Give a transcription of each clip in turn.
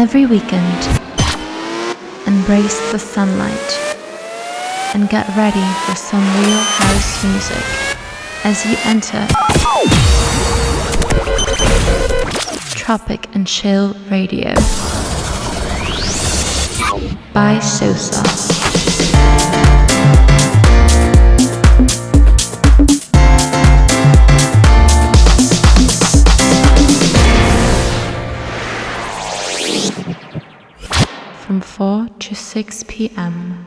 Every weekend, embrace the sunlight and get ready for some real house music as you enter Tropic and Chill Radio by Sosa. To 6 p.m.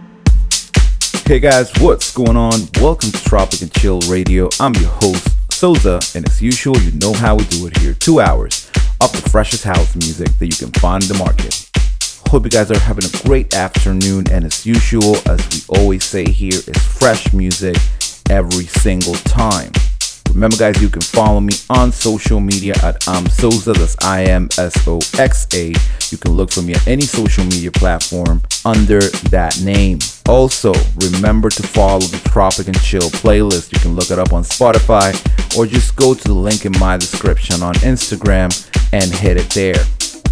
Hey guys, what's going on? Welcome to Tropic and Chill Radio. I'm your host, Soza, and as usual, you know how we do it here. Two hours of the freshest house music that you can find in the market. Hope you guys are having a great afternoon, and as usual, as we always say here, is fresh music every single time. Remember, guys, you can follow me on social media at um, I'm Soza. That's I M S O X A. You can look for me at any social media platform under that name. Also, remember to follow the Tropic and Chill playlist. You can look it up on Spotify or just go to the link in my description on Instagram and hit it there.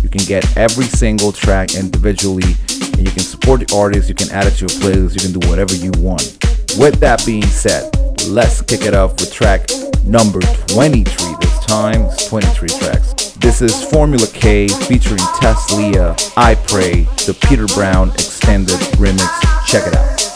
You can get every single track individually and you can support the artist. You can add it to your playlist. You can do whatever you want. With that being said, let's kick it off with track number 23 this time. It's 23 tracks. This is Formula K featuring Teslia, I Pray, the Peter Brown extended remix. Check it out.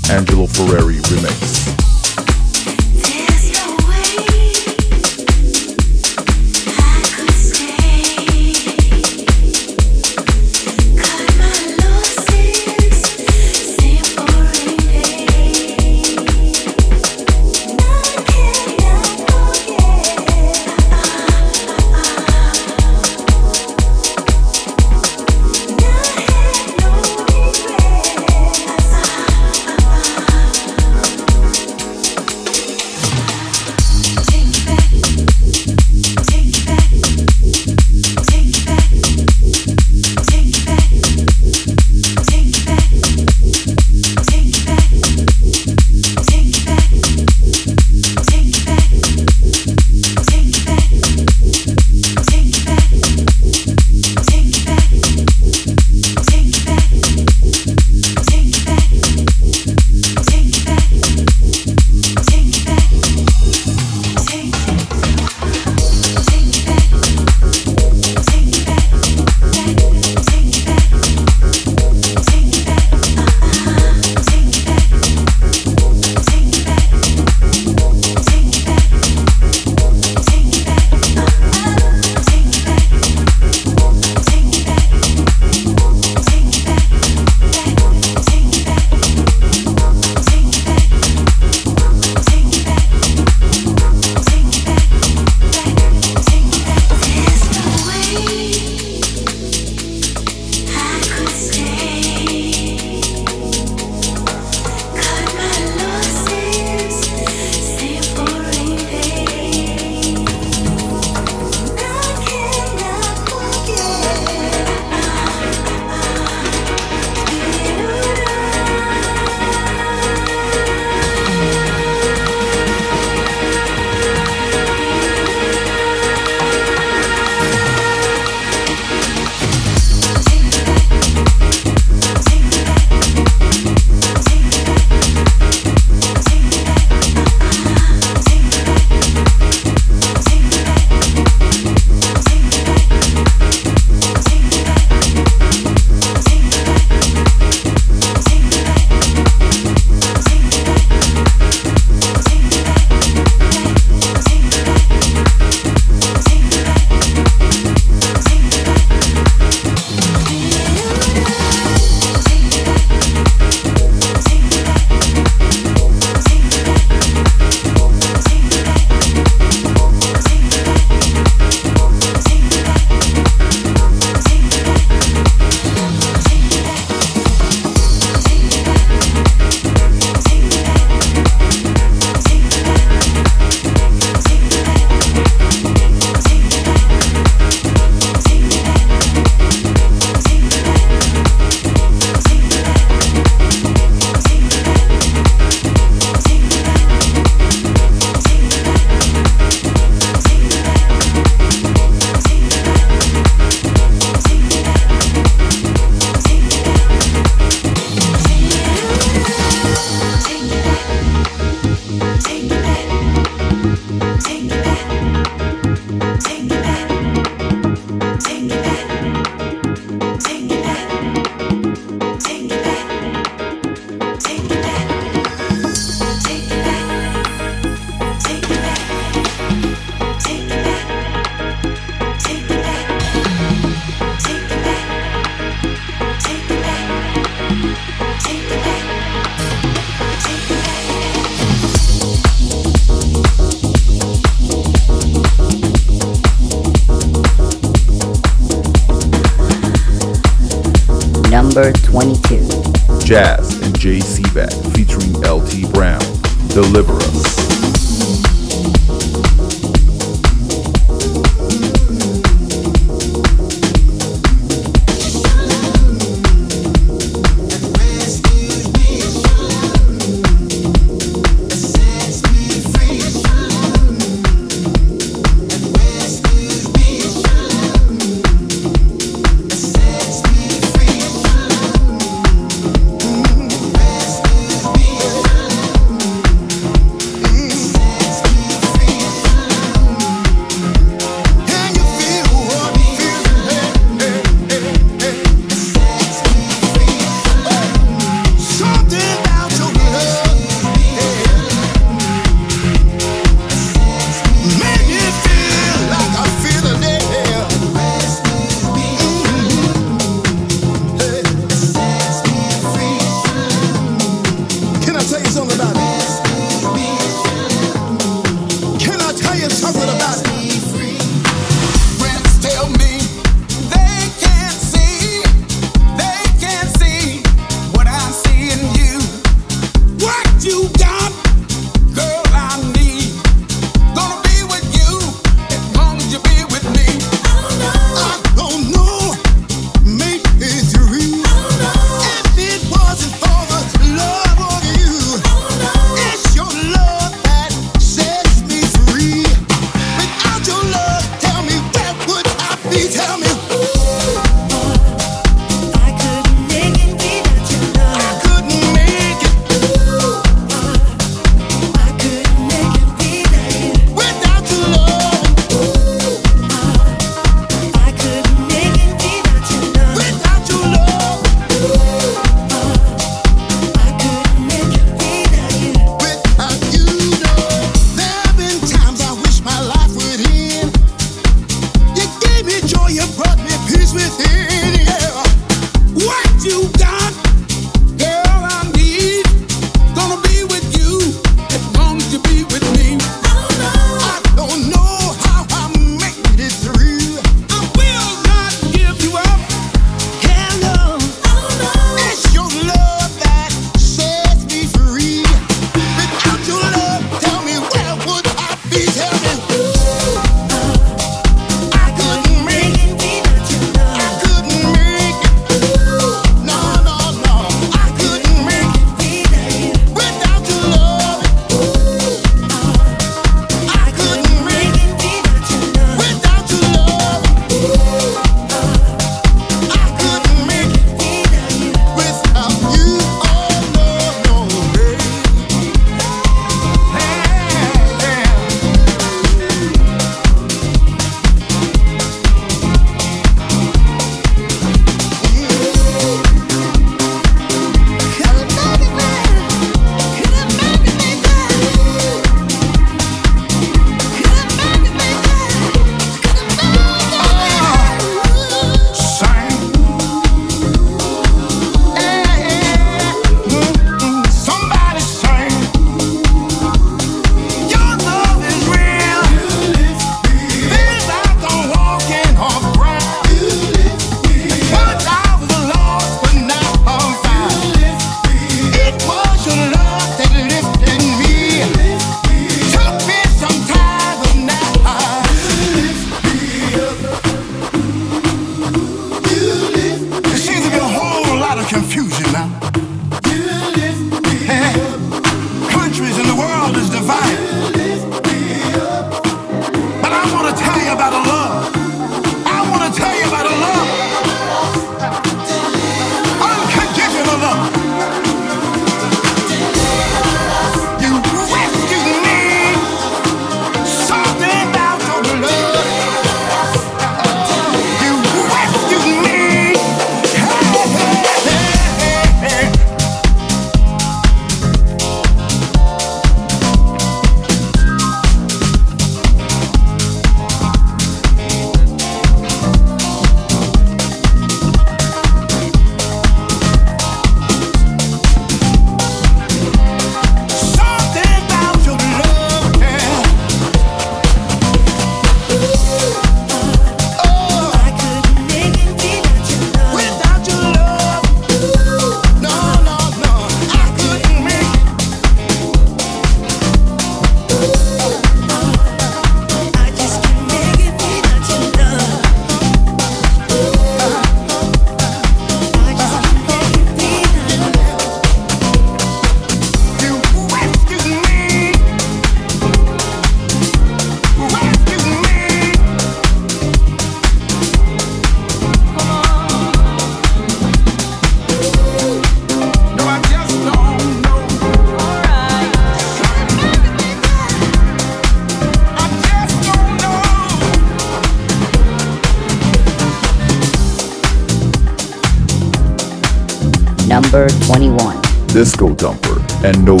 And Nodi,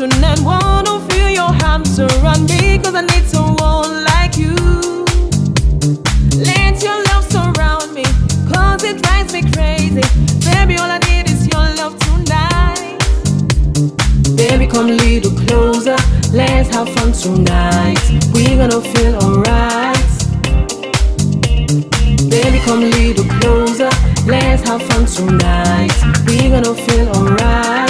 tonight. One, don't feel your arms around me, cause I need someone like you. Let your love surround me, cause it drives me crazy. Baby, all I need is your love tonight. Baby, come a little closer. Let's have fun tonight. We're gonna feel alright. Baby, come a little closer. Let's have fun tonight. We're gonna feel alright.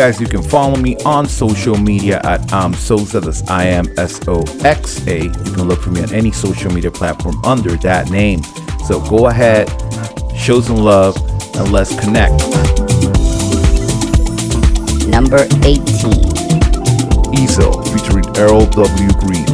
guys, you can follow me on social media at I'm Sosa. That's I M S O X A. You can look for me on any social media platform under that name. So go ahead, show some love, and let's connect. Number 18. Easel featuring Errol W. Green.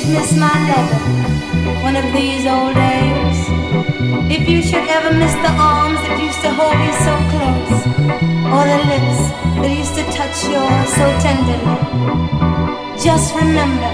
Miss my lover one of these old days. If you should ever miss the arms that used to hold you so close, or the lips that used to touch yours so tenderly, just remember.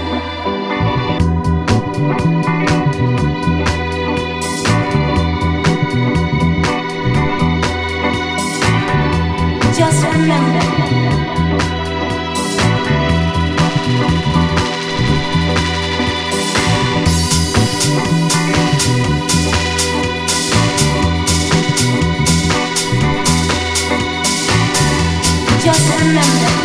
Just remember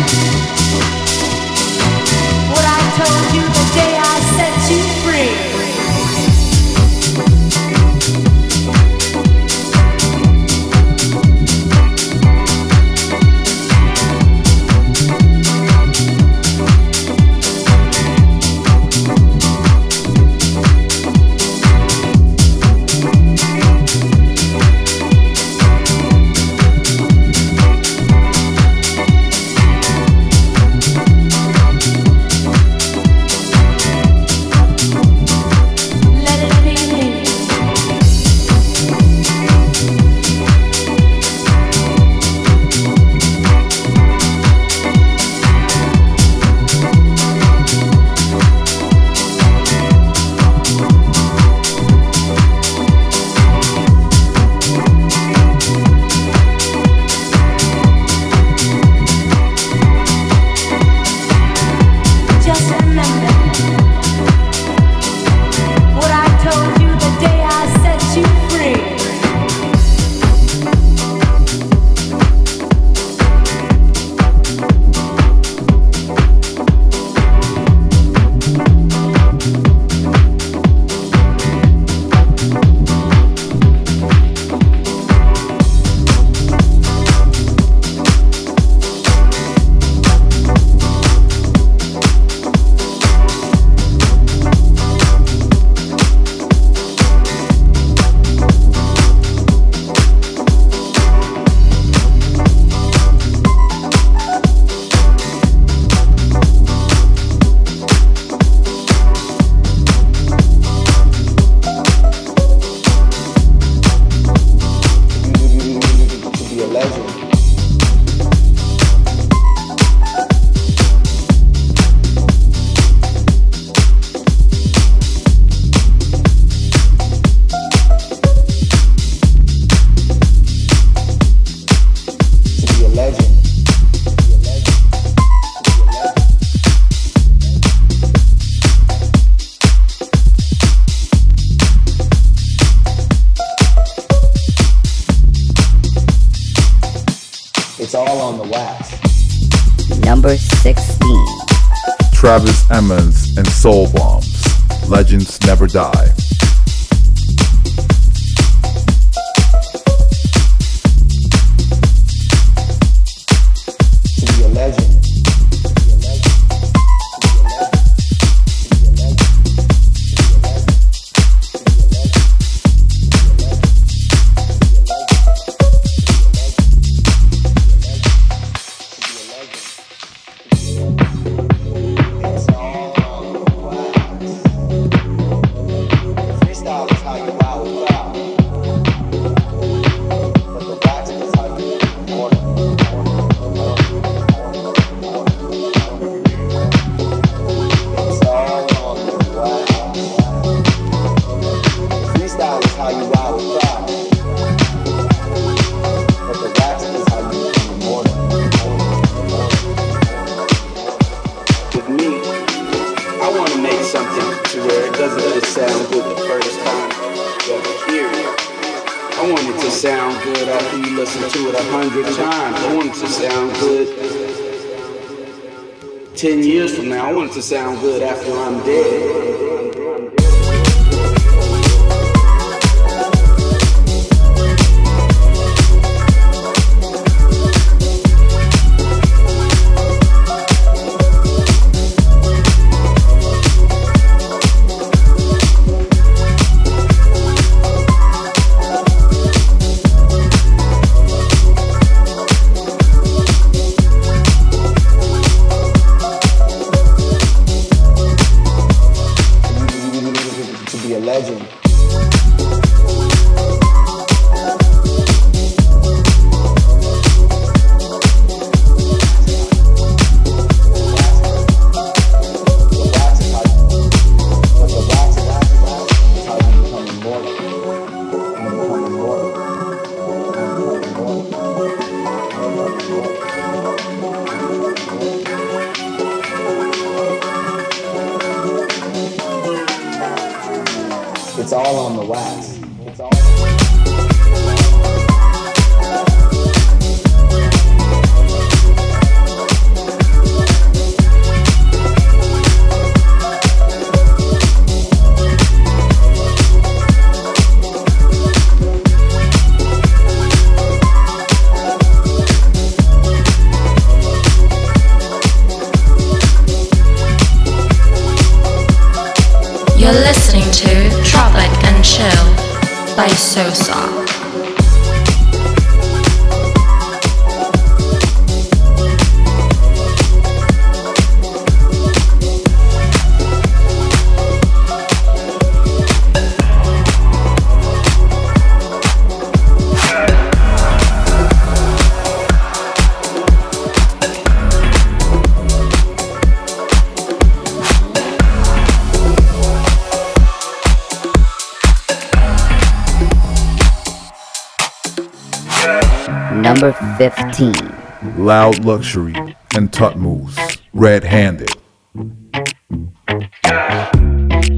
Loud Luxury and Tutmos. Red Handed.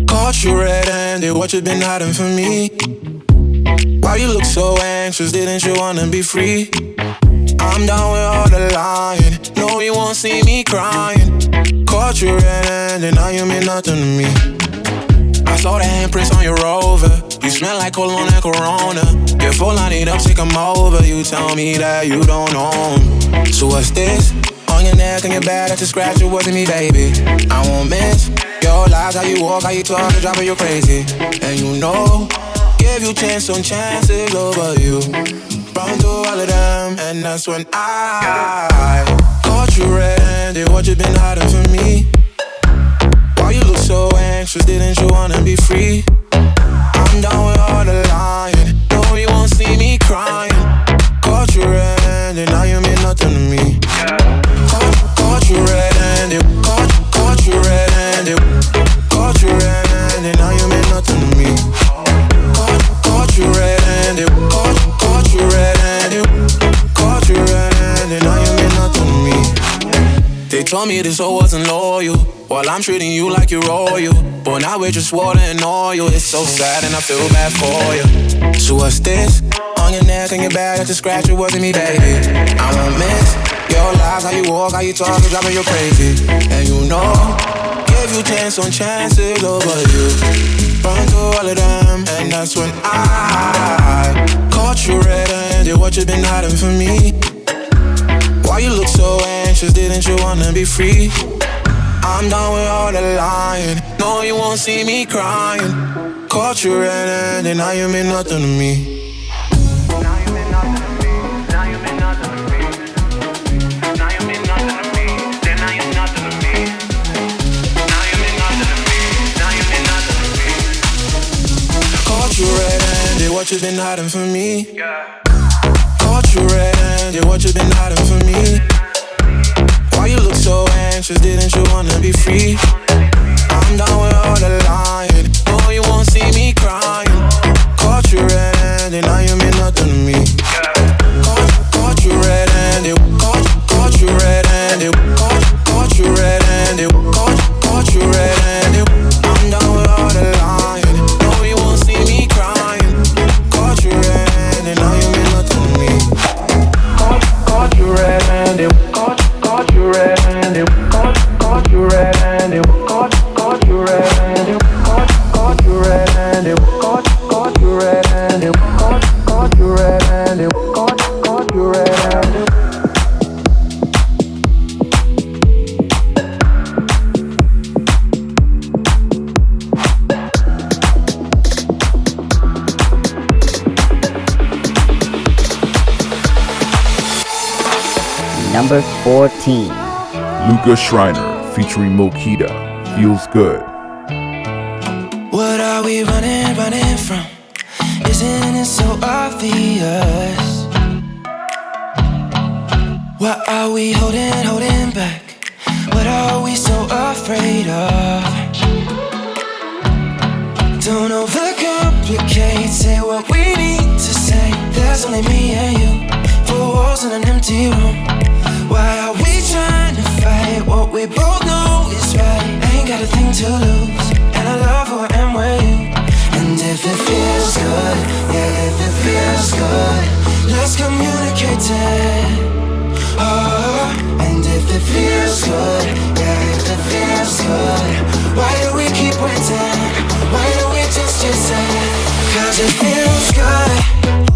Caught you red handed, what you been hiding from me? Why you look so anxious? Didn't you wanna be free? I'm done with all the lying. No, you won't see me crying. Caught you red handed, now you mean nothing to me. I saw the handprints on your rover. You smell like cologne and Corona. Get full line it up, take 'em over. You tell me that you don't know. So what's this? On your neck and your back, that's a scratch. It wasn't me, baby. I won't miss your lies, how you walk, how you talk, drop it, you crazy. And you know, give you chance on chances over you. Run through all of them, and that's when I caught you red-handed. What you been hiding from me? Why you look so anxious? Didn't you wanna be free? I'm down with all the lying. No, you won't see me crying. Caught you red-handed, now you mean nothing to me. Caught, caught you red-handed, caught, caught you told me this all wasn't loyal. While I'm treating you like you're royal. But now we're just water and oil. It's so sad and I feel bad for you. So what's this? On your neck and your back, that's a scratch. It wasn't me, baby. I won't miss Your lies, how you walk, how you talk, is driving you crazy. And you know, give you chance on chances over you. Run through all of them, and that's when I caught you red-handed. What you been hiding from me? Why you look so anxious? Didn't you wanna be free? I'm done with all the lying. No, you won't see me crying. Caught you red-handed, now you mean nothing to me. Now you red-handed, what you been nothing of me. Now you mean nothing to me. Now you mean nothing to me. Court you read, they watch been hiding from me? Yeah. Caught you red-handed, what you been hiding from me? Why you look so anxious, didn't you wanna be free? I'm done with all the lying, no you won't see me crying. Caught you red-handed, now you mean nothing to me. Caught, caught you red-handed, caught, caught you red-handed. Caught, caught you red-handed, caught, caught you red-handed 14. Luca Schreiner featuring Mokita. Feels good. What are we running, running from? Isn't it so obvious? What are we holding, holding back? What are we so afraid of? Don't overcomplicate, say what we need to say. There's only me and you, four walls in an empty room. Why are we trying to fight what we both know is right? Ain't got a thing to lose, and I love who I am with you. And if it feels good, yeah, if it feels good, let's communicate it. Oh, and if it feels good, yeah, if it feels good, why do we keep waiting? Why do just chase it? Cause it feels good.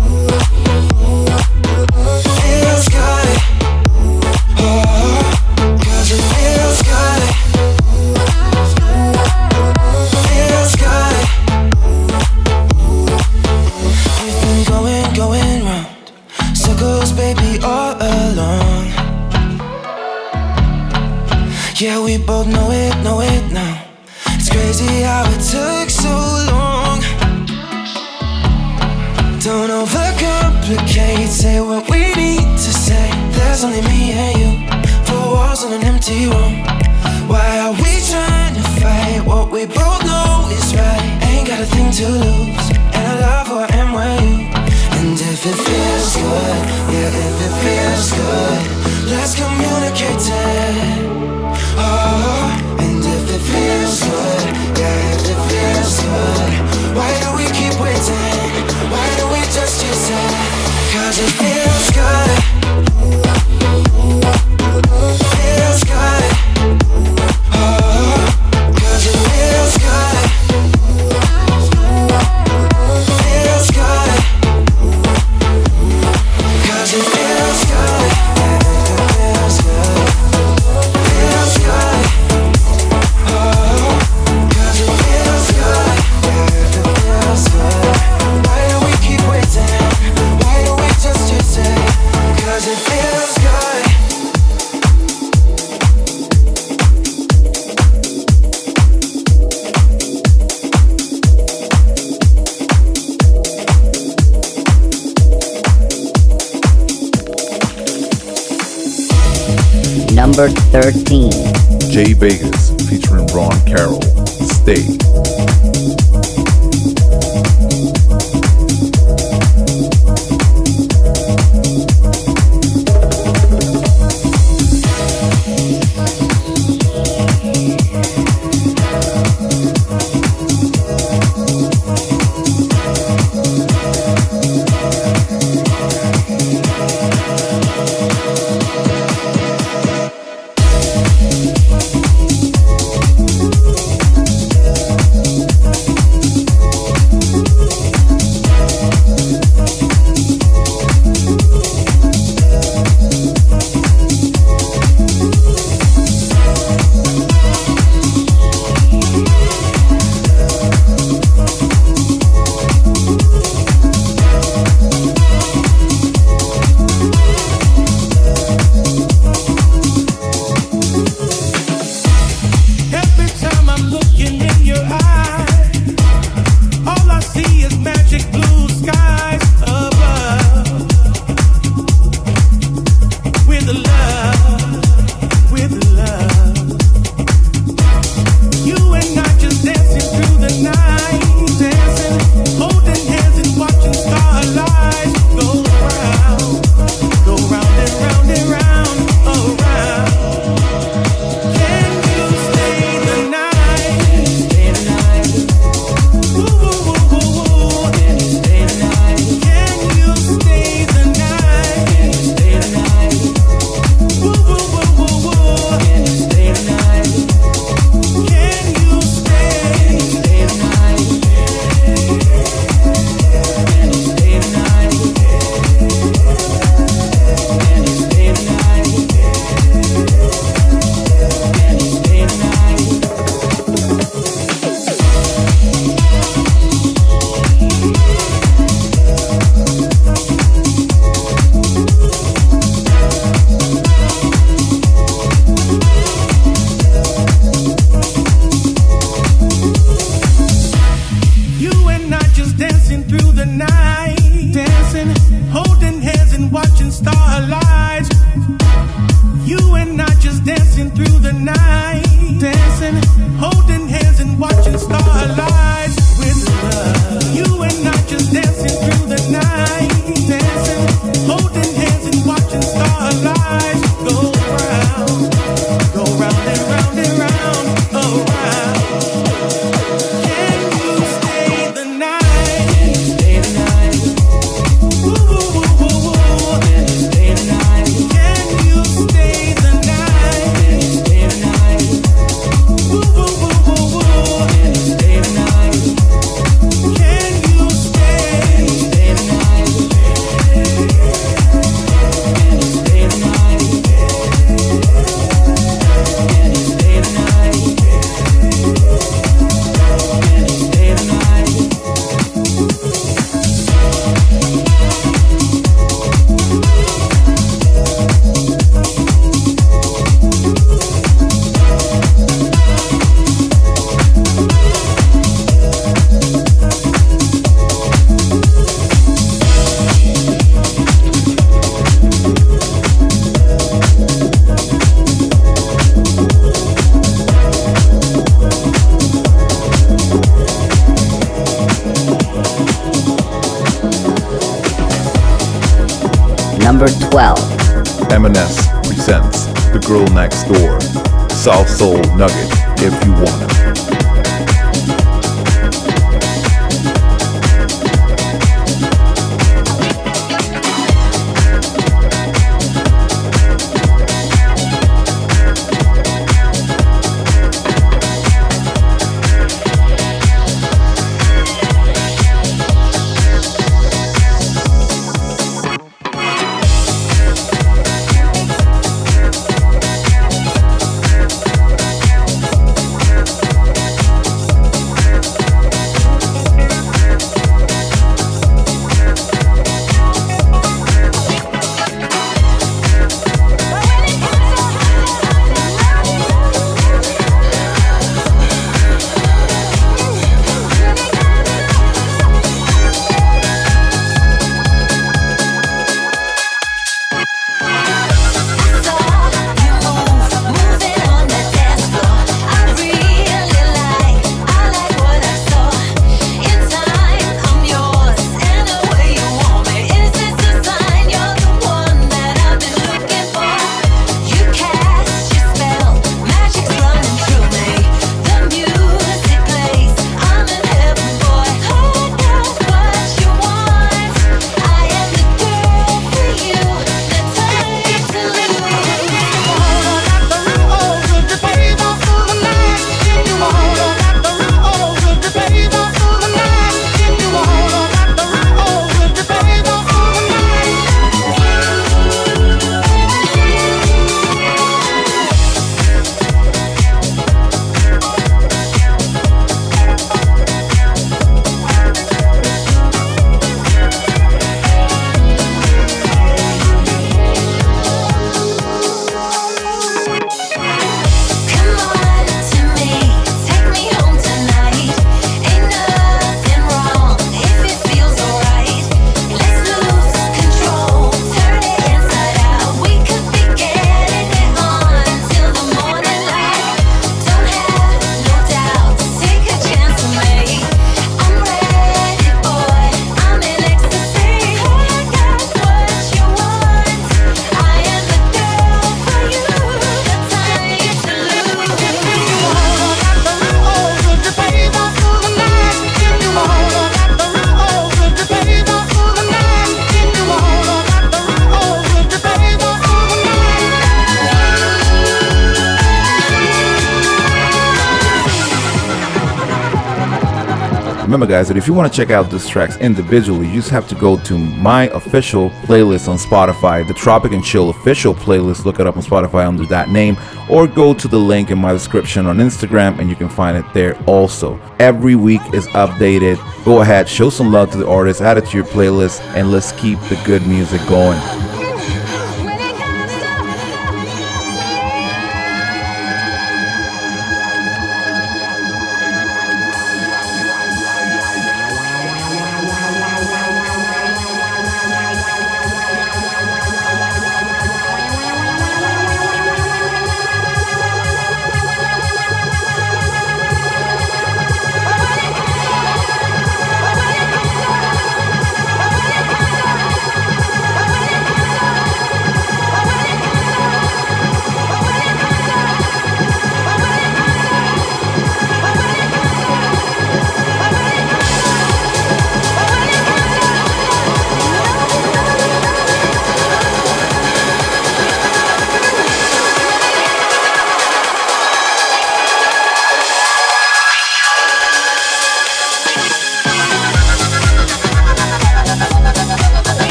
Guys, that if you want to check out these tracks individually, you just have to go to my official playlist on Spotify, the Tropic and Chill official playlist. Look it up on Spotify under that name, or go to the link in my description on Instagram and you can find it there also. Every week is updated. Go ahead, show some love to the artist, add it to your playlist, and let's keep the good music going.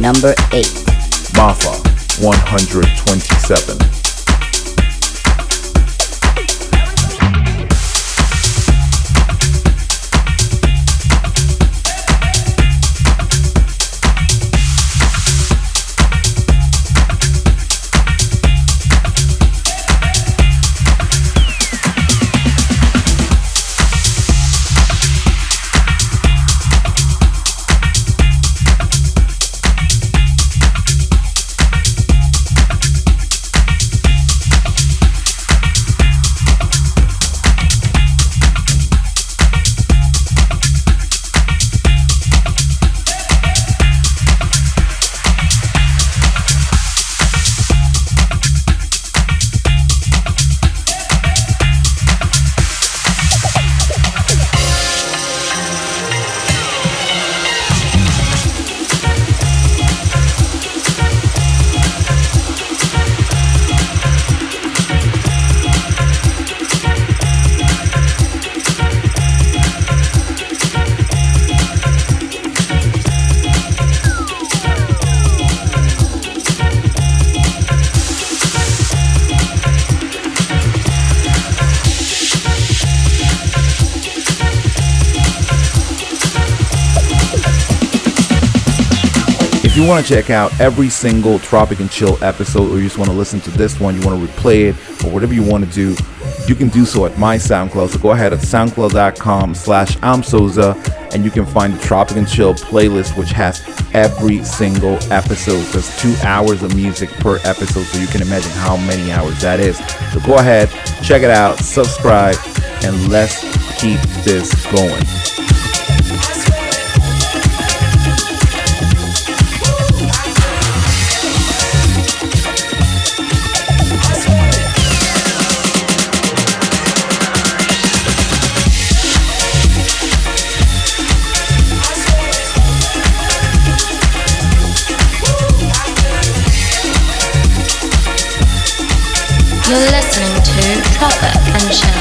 Number 8. Mafa 127. Want to check out every single Tropic and Chill episode, or you just want to listen to this one, you want to replay it, or whatever you want to do, you can do so at my SoundCloud. So go ahead at soundcloud.com slash amsoza, and you can find the Tropic and Chill playlist, which has every single episode. There's two hours of music per episode, so you can imagine how many hours that is. So go ahead, check it out, subscribe, and let's keep this going. Listening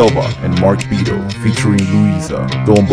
Selva and Mark Beto featuring Louisa, Don't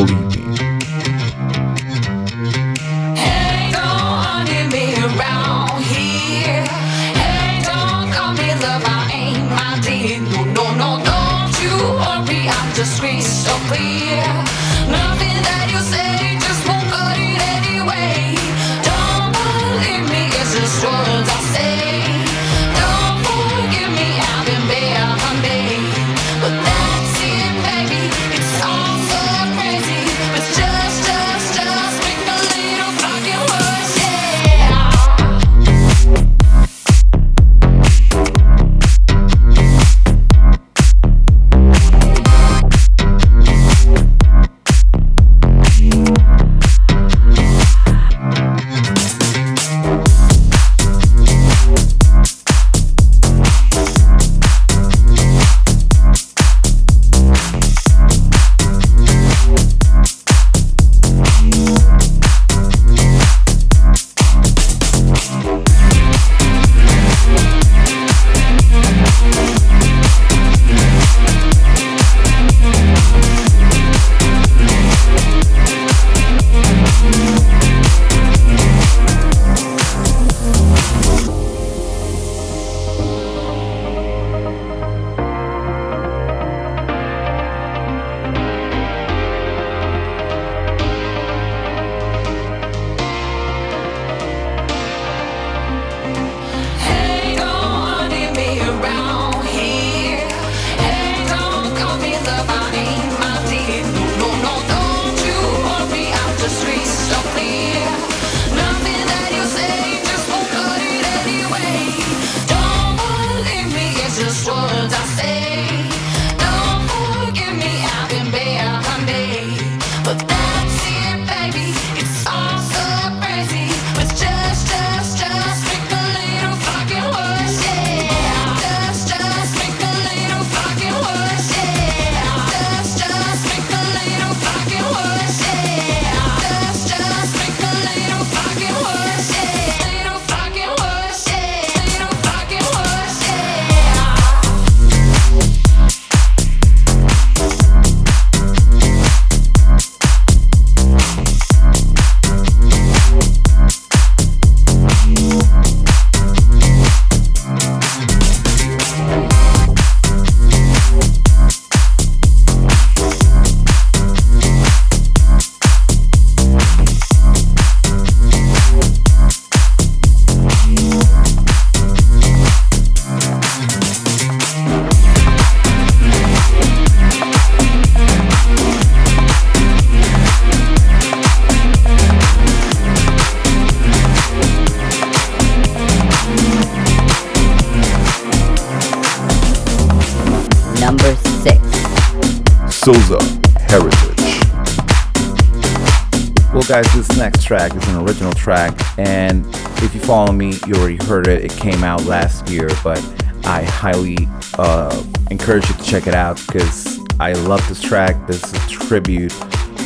highly uh, encourage you to check it out because I love this track. This is a tribute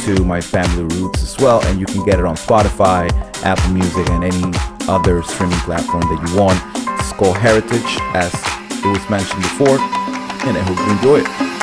to my family roots as well, and you can get it on Spotify, Apple Music, and any other streaming platform that you want. It's called Heritage, as it was mentioned before, and I hope you enjoy it.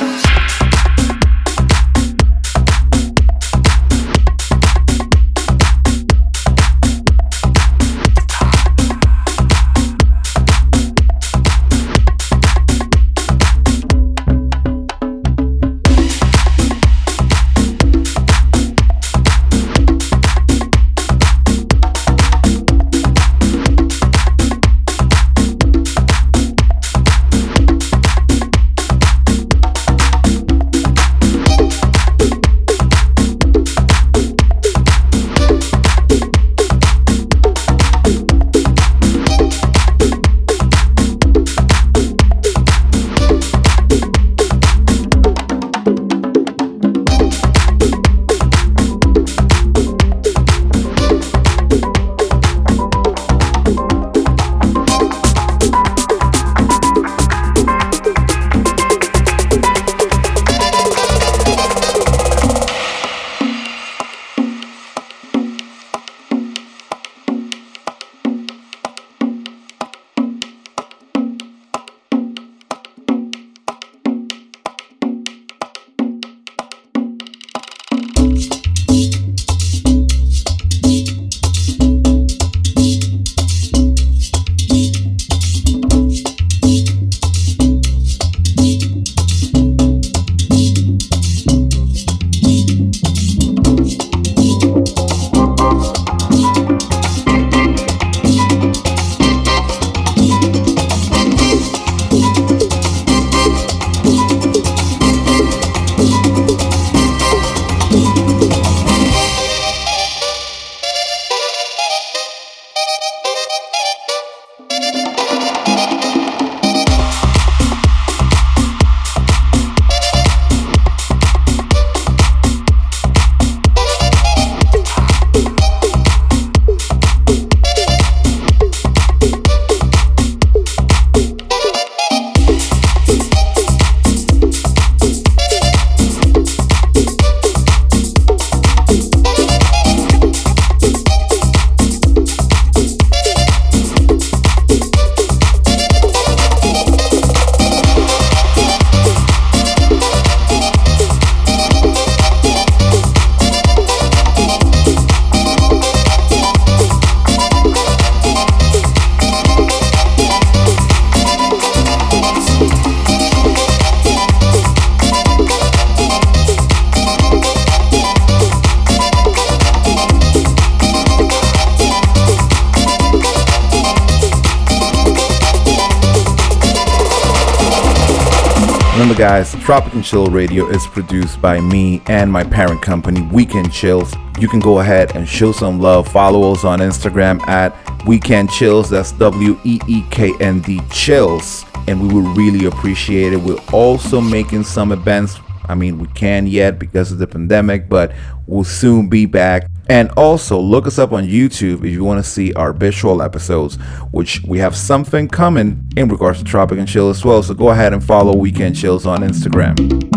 Tropic and Chill Radio is produced by me and my parent company, Weeknd Chills. You can go ahead and show some love. Follow us on Instagram at Weeknd Chills. That's W E E K N D Chills. And we would really appreciate it. We're also making some events. I mean, we can't yet because of the pandemic, but we'll soon be back. And also look us up on YouTube if you want to see our visual episodes, which we have something coming in regards to Tropic and Chill as well. So go ahead and follow Weeknd Chills on Instagram.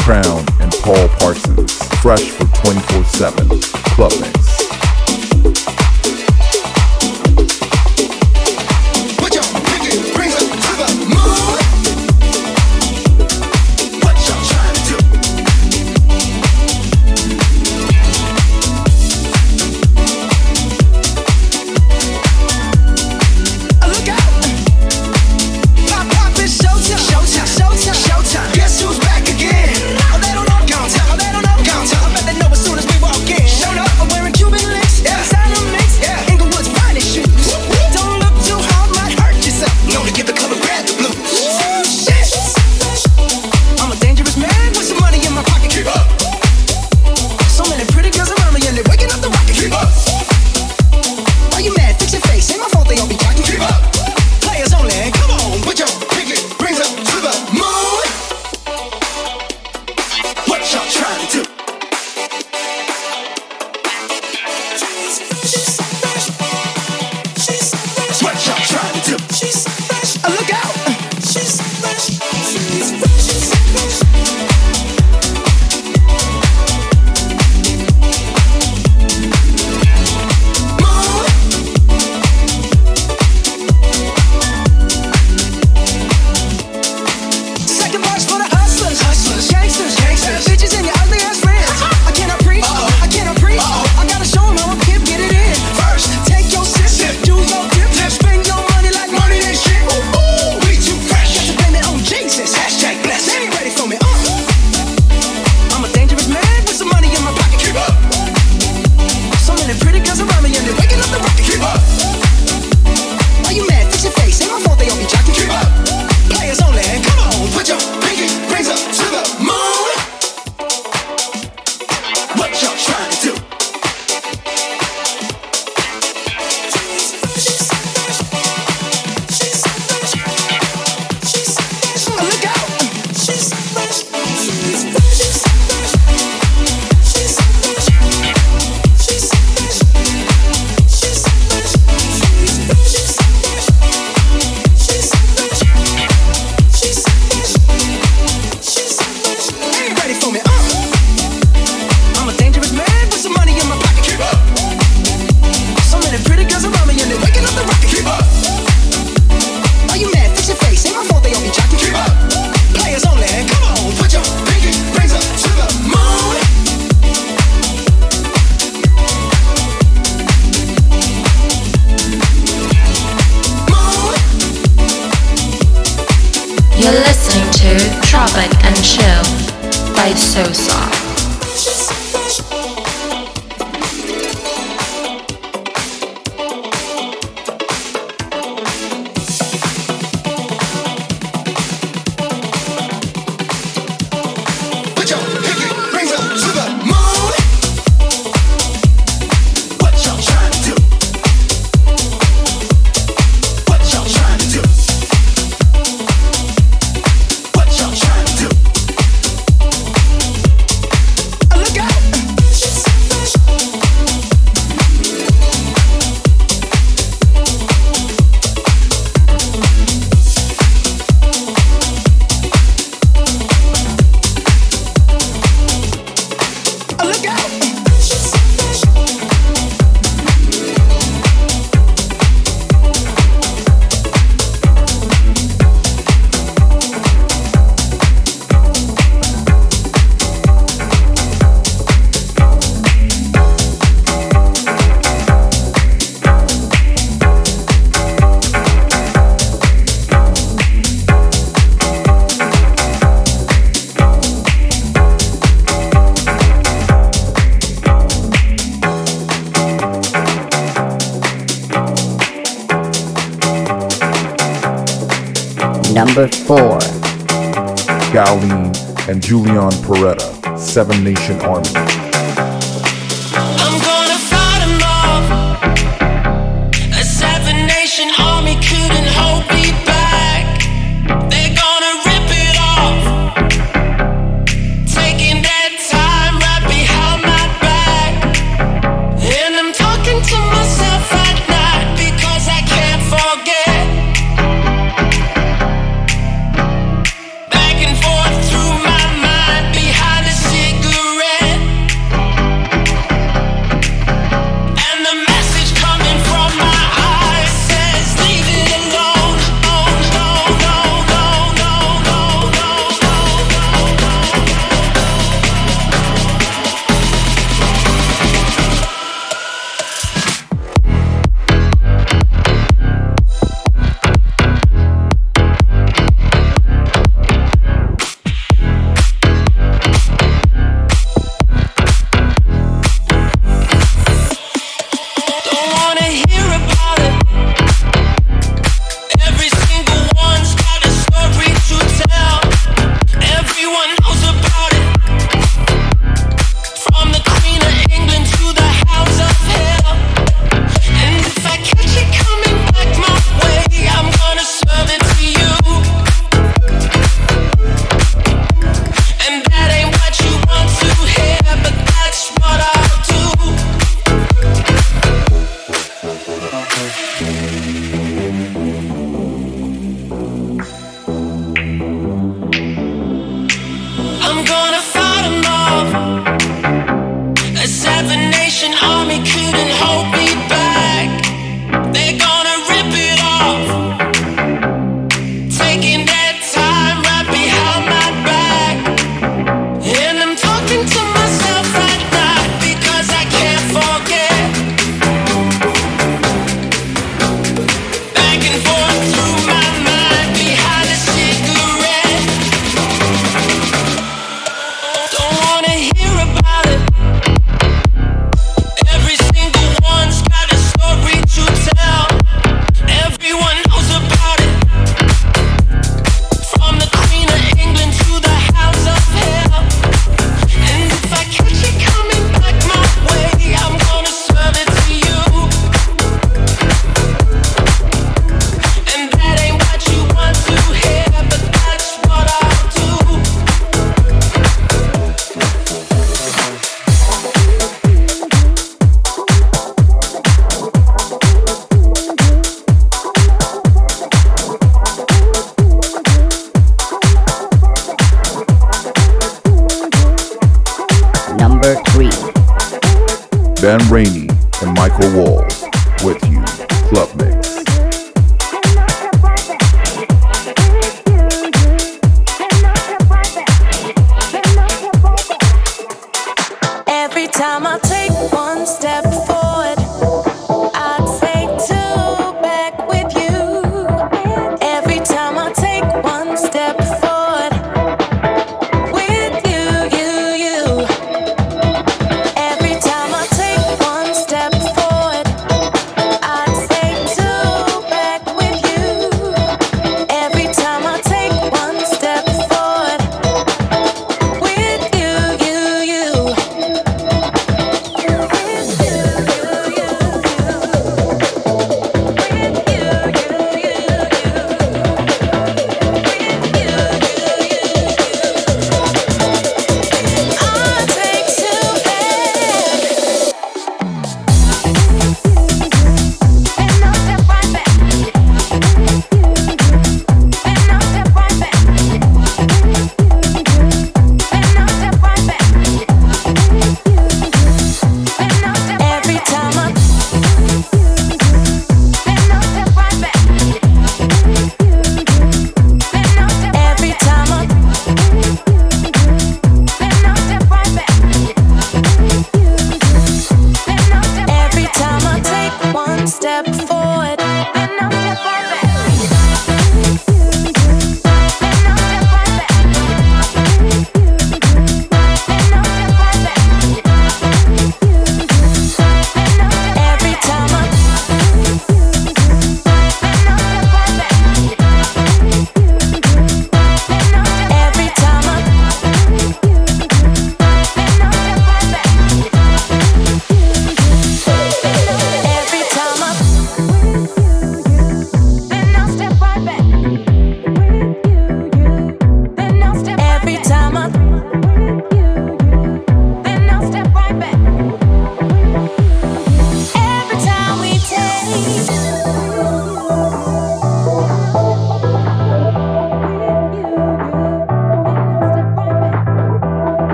Crown and Paul Parsons, fresh for 24 7 Club. Seven Nation Army.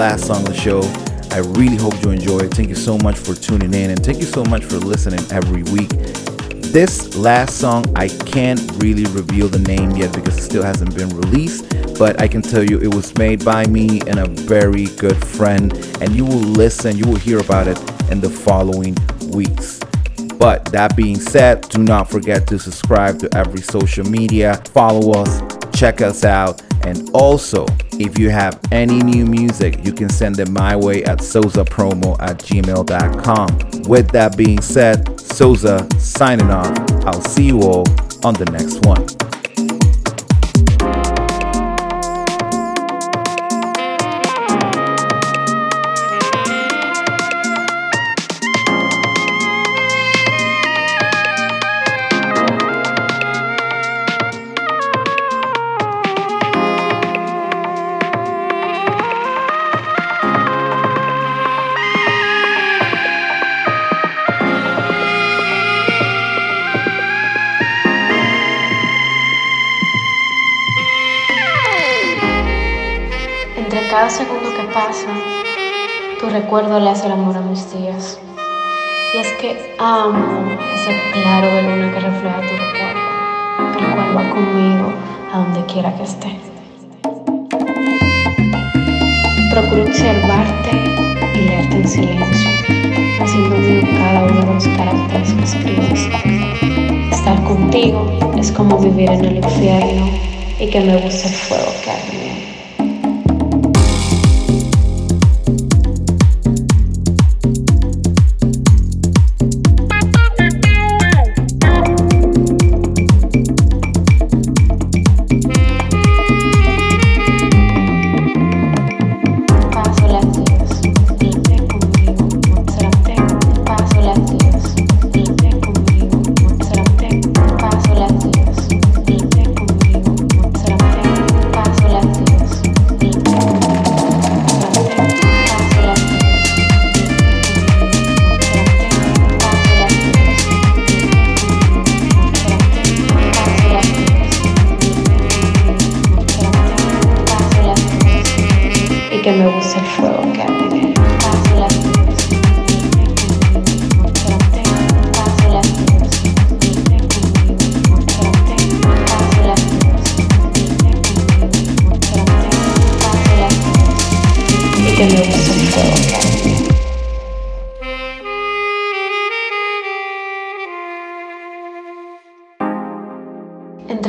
Last song of the show. I really hope you enjoy it. Thank you so much for tuning in and thank you so much for listening every week. This last song, I can't really reveal the name yet because it still hasn't been released, but I can tell you it was made by me and a very good friend, and you will listen, you will hear about it in the following weeks. But that being said, do not forget to subscribe to every social media, follow us, check us out, And also, if you have any new music, you can send it my way at sozapromo at gmail.com. With that being said, Souza signing off. I'll see you all on the next one. Tu recuerdo le hace el amor a mis días. Y es que amo ese claro de luna que refleja tu recuerdo, el cual va conmigo a donde quiera que esté. Procuro observarte y leerte en silencio, haciendo mío cada uno de los caracteres que escribes. Estar contigo es como vivir en el infierno y que me gusta el fuego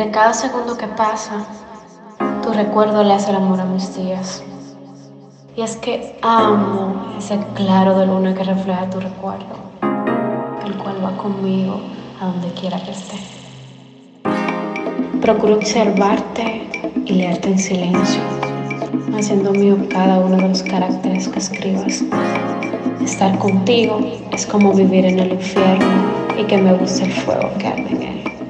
cada segundo que pasa, tu recuerdo le hace el amor a mis días. Y es que amo ese claro de luna que refleja tu recuerdo, el cual va conmigo a donde quiera que esté. Procuro observarte y leerte en silencio, haciendo mío cada uno de los caracteres que escribas. Estar contigo es como vivir en el infierno y que me guste el fuego que arde en él.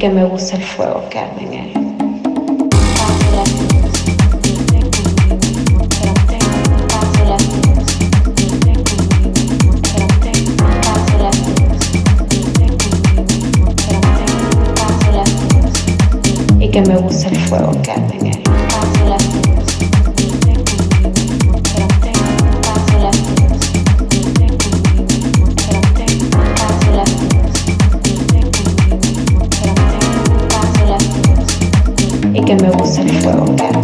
Que me gusta el fuego que arde en él. Y que me gusta el fuego que arde que me gusta el fuego.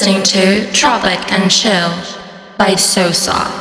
Listening to Tropic and Chill by Sosa.